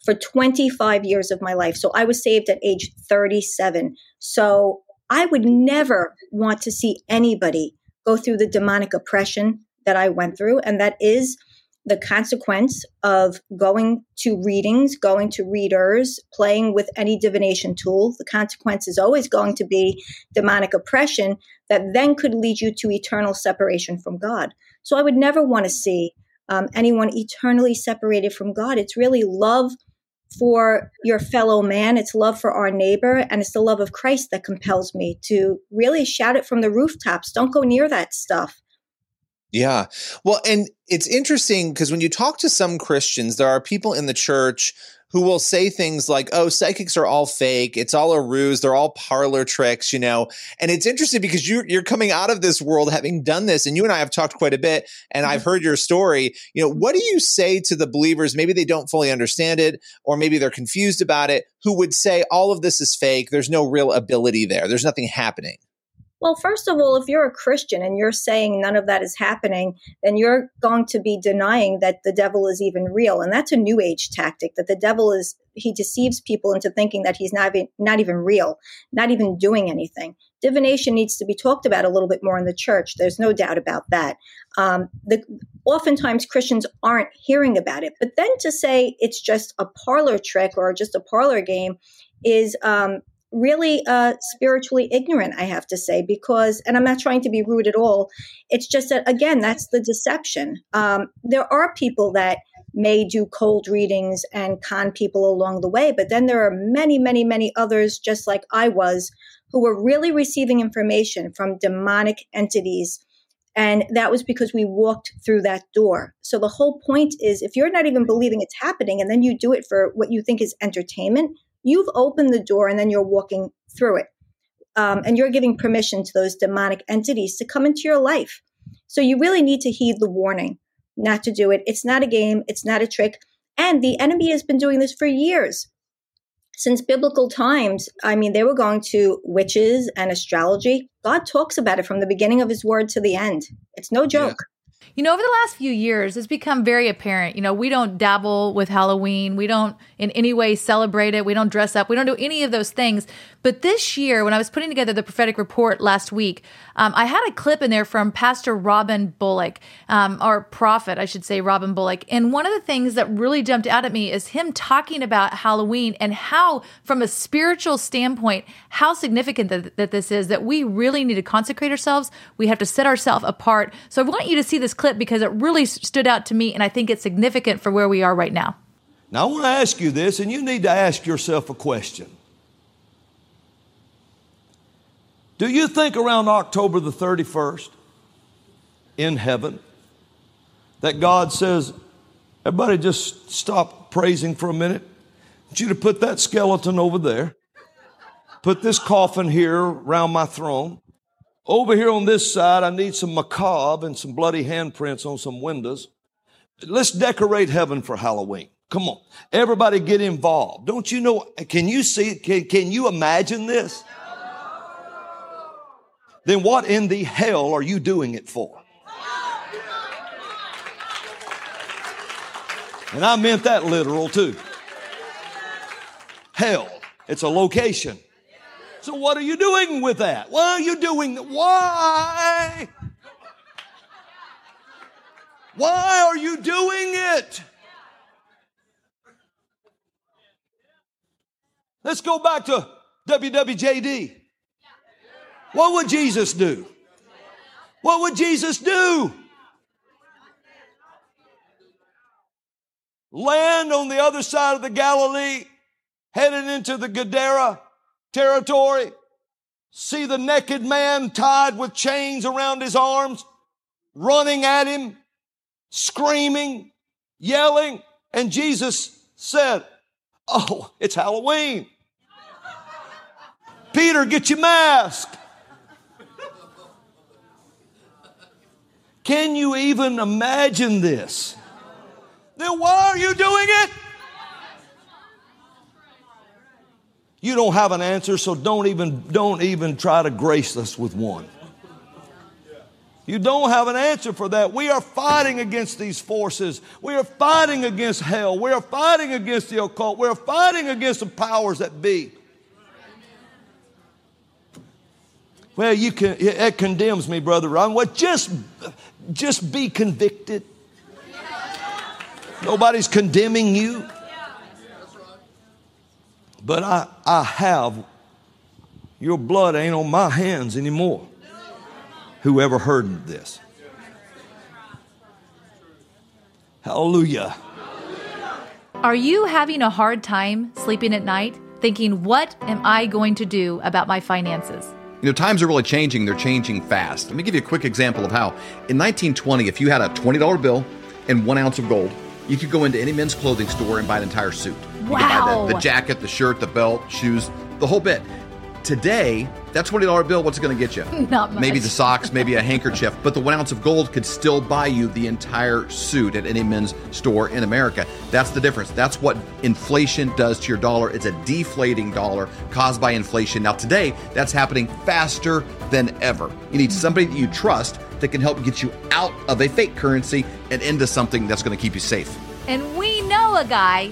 for 25 years of my life. So I was saved at age 37. So I would never want to see anybody go through the demonic oppression that I went through. And that is the consequence of going to readings, going to readers, playing with any divination tool. The consequence is always going to be demonic oppression that then could lead you to eternal separation from God. So I would never want to see um, anyone eternally separated from God. It's really love for your fellow man, it's love for our neighbor, and it's the love of Christ that compels me to really shout it from the rooftops. Don't go near that stuff. Yeah. Well, and it's interesting because when you talk to some Christians, there are people in the church who will say things like, oh, psychics are all fake. It's all a ruse. They're all parlor tricks, you know? And it's interesting because you're, you're coming out of this world having done this. And you and I have talked quite a bit and I've mm-hmm. heard your story. You know, what do you say to the believers? Maybe they don't fully understand it or maybe they're confused about it, who would say all of this is fake. There's no real ability there. There's nothing happening. Well, first of all, if you're a Christian and you're saying none of that is happening, then you're going to be denying that the devil is even real. And that's a new age tactic that the devil is, he deceives people into thinking that he's not even, not even real, not even doing anything. Divination needs to be talked about a little bit more in the church. There's no doubt about that. Um, the, oftentimes Christians aren't hearing about it. But then to say it's just a parlor trick or just a parlor game is um, really uh, spiritually ignorant, I have to say, because, and I'm not trying to be rude at all. It's just that, again, that's the deception. Um, there are people that may do cold readings and con people along the way, but then there are many, many, many others, just like I was, who were really receiving information from demonic entities. And that was because we walked through that door. So the whole point is if you're not even believing it's happening and then you do it for what you think is entertainment, you've opened the door and then you're walking through it. Um, and you're giving permission to those demonic entities to come into your life. So you really need to heed the warning not to do it. It's not a game, it's not a trick. And the enemy has been doing this for years. since biblical times, I mean, they were going to witches and astrology. God talks about it from the beginning of his word to the end. It's no joke. You know, over the last few years, it's become very apparent. You know, we don't dabble with Halloween. We don't in any way celebrate it. We don't dress up. We don't do any of those things. But this year, when I was putting together the prophetic report last week, um, I had a clip in there from Pastor Robin Bullock, um, or prophet, I should say, Robin Bullock. And one of the things that really jumped out at me is him talking about Halloween and how, from a spiritual standpoint, how significant that, that this is, that we really need to consecrate ourselves. We have to set ourselves apart. So I want you to see this clip because it really stood out to me, and I think it's significant for where we are right now. Now, I want to ask you this, and you need to ask yourself a question. Do you think around October the 31st in heaven that God says, everybody just stop praising for a minute? I want you to put that skeleton over there, put this coffin here around my throne. Over here on this side, I need some macabre and some bloody handprints on some windows. Let's decorate heaven for Halloween. Come on. Everybody get involved. Don't you know? Can you see? Can, can you imagine this? then what in the hell are you doing it for? And I meant that literal too. Hell, it's a location. So what are you doing with that? Why are you doing that? why? Why are you doing it? Let's go back to WWJD. What would Jesus do? What would Jesus do? Land on the other side of the Galilee, headed into the Gadara territory, see the naked man tied with chains around his arms, running at him, screaming, yelling, and Jesus said, Oh, it's Halloween. Peter, get your mask. Can you even imagine this? Then why are you doing it? You don't have an answer, so don't even, don't even try to grace us with one. You don't have an answer for that. We are fighting against these forces. We are fighting against hell. We are fighting against the occult. We are fighting against the powers that be. Well, you can, it condemns me, Brother Ron. Well, just, just be convicted. Nobody's condemning you. But I, I have, your blood ain't on my hands anymore. Whoever heard this? Hallelujah. Are you having a hard time sleeping at night, thinking, what am I going to do about my finances? You know, times are really changing. They're changing fast. Let me give you a quick example of how. In 1920, if you had a $20 bill and one ounce of gold, you could go into any men's clothing store and buy an entire suit. Wow. the, the jacket, the shirt, the belt, shoes, the whole bit. Today, that $20 bill, what's it going to get you? Not much. Maybe the socks, maybe a handkerchief, but the one ounce of gold could still buy you the entire suit at any men's store in America. That's the difference. That's what inflation does to your dollar. It's a deflating dollar caused by inflation. Now, today, that's happening faster than ever. You need somebody that you trust that can help get you out of a fake currency and into something that's going to keep you safe. And we know a guy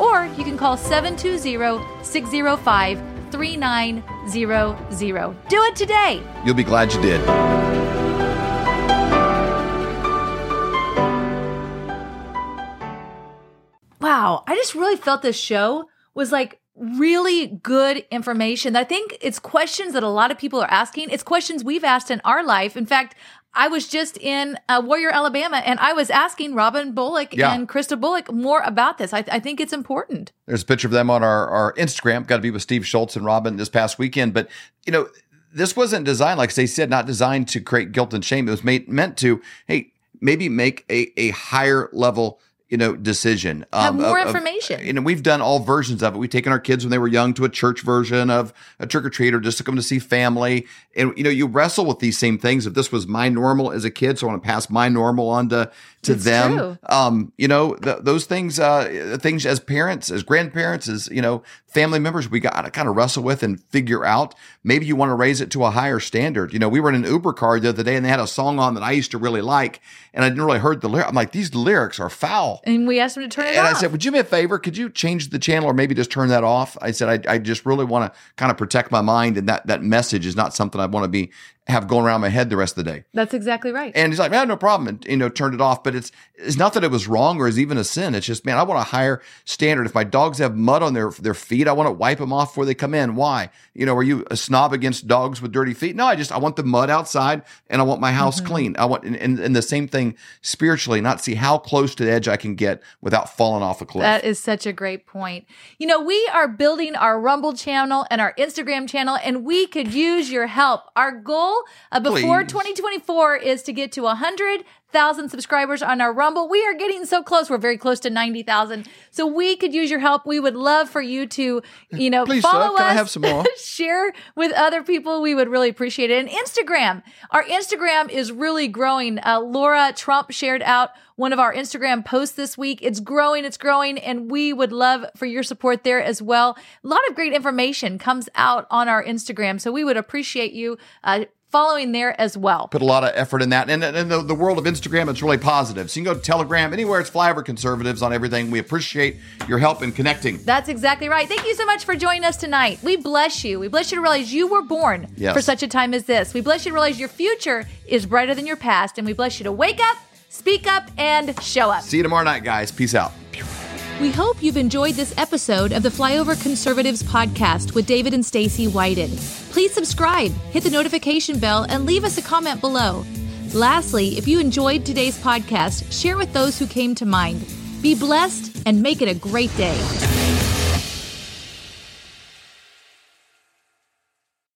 or you can call 720 605 3900. Do it today. You'll be glad you did. Wow, I just really felt this show was like really good information. I think it's questions that a lot of people are asking. It's questions we've asked in our life. In fact, I was just in uh, Warrior, Alabama, and I was asking Robin Bullock Yeah. and Krista Bullock more about this. I, I think it's important. There's a picture of them on our, our Instagram. Got to be with Steve Schultz and Robin this past weekend. But, you know, this wasn't designed, like they said, not designed to create guilt and shame. It was made, meant to, hey, maybe make a, a higher level, you know, decision. Have more of- of- information. you know, we've done all versions of it. We've taken our kids when they were young to a church version of a trick or treat or just to come to see family. And, you know, you wrestle with these same things. If this was my normal as a kid, so I want to pass my normal on to, to It's them. true. Um, you know, th- those things, uh, things as parents, as grandparents, as, you know, family members, we got to kind of wrestle with and figure out. Maybe you want to raise it to a higher standard. You know, we were in an Uber car the other day and they had a song on that I used to really like and I didn't really heard the lyric. I'm like, these lyrics are foul. And we asked them to turn it And off. I said, "Would you do me a favor? Could you change the channel or maybe just turn that off?" I said, "I, I just really want to kind of protect my mind, and that that message is not something I want to be have going around my head the rest of the day." That's exactly right. And he's like, "Man, no problem," and you know, turned it off. But it's it's not that it was wrong or is even a sin. It's just, man, I want a higher standard. If my dogs have mud on their their feet, I want to wipe them off before they come in. Why? You know, are you a snob against dogs with dirty feet? No, I just I want the mud outside, and I want my house mm-hmm. clean. I want and, and, and the same thing spiritually, not see how close to the edge I can get without falling off a cliff. That is such a great point. You know, we are building our Rumble channel and our Instagram channel, and we could use your help. Our goal uh, before Please. 2024 is to get to 100,000 subscribers on our Rumble. We are getting so close. We're very close to 90,000. So we could use your help. We would love for you to, you know, Please, sir, follow I us, have some more? share with other people. We would really appreciate it. And Instagram, our Instagram is really growing. Uh, Laura Trump shared out one of our Instagram posts this week. It's growing, it's growing, and we would love for your support there as well. A lot of great information comes out on our Instagram, so we would appreciate you uh, following there as well. put a lot of effort in that. And in the, the world of Instagram, it's really positive. So you can go to Telegram, anywhere it's Flyover Conservatives on everything. We appreciate your help in connecting. That's exactly right. Thank you so much for joining us tonight. We bless you. We bless you to realize you were born Yes. for such a time as this. We bless you to realize your future is brighter than your past. And we bless you to wake up, speak up, and show up. See you tomorrow night, guys. Peace out. We hope you've enjoyed this episode of the Flyover Conservatives podcast with David and Stacy Whited. Please subscribe, hit the notification bell, and leave us a comment below. Lastly, if you enjoyed today's podcast, share with those who came to mind. Be blessed and make it a great day.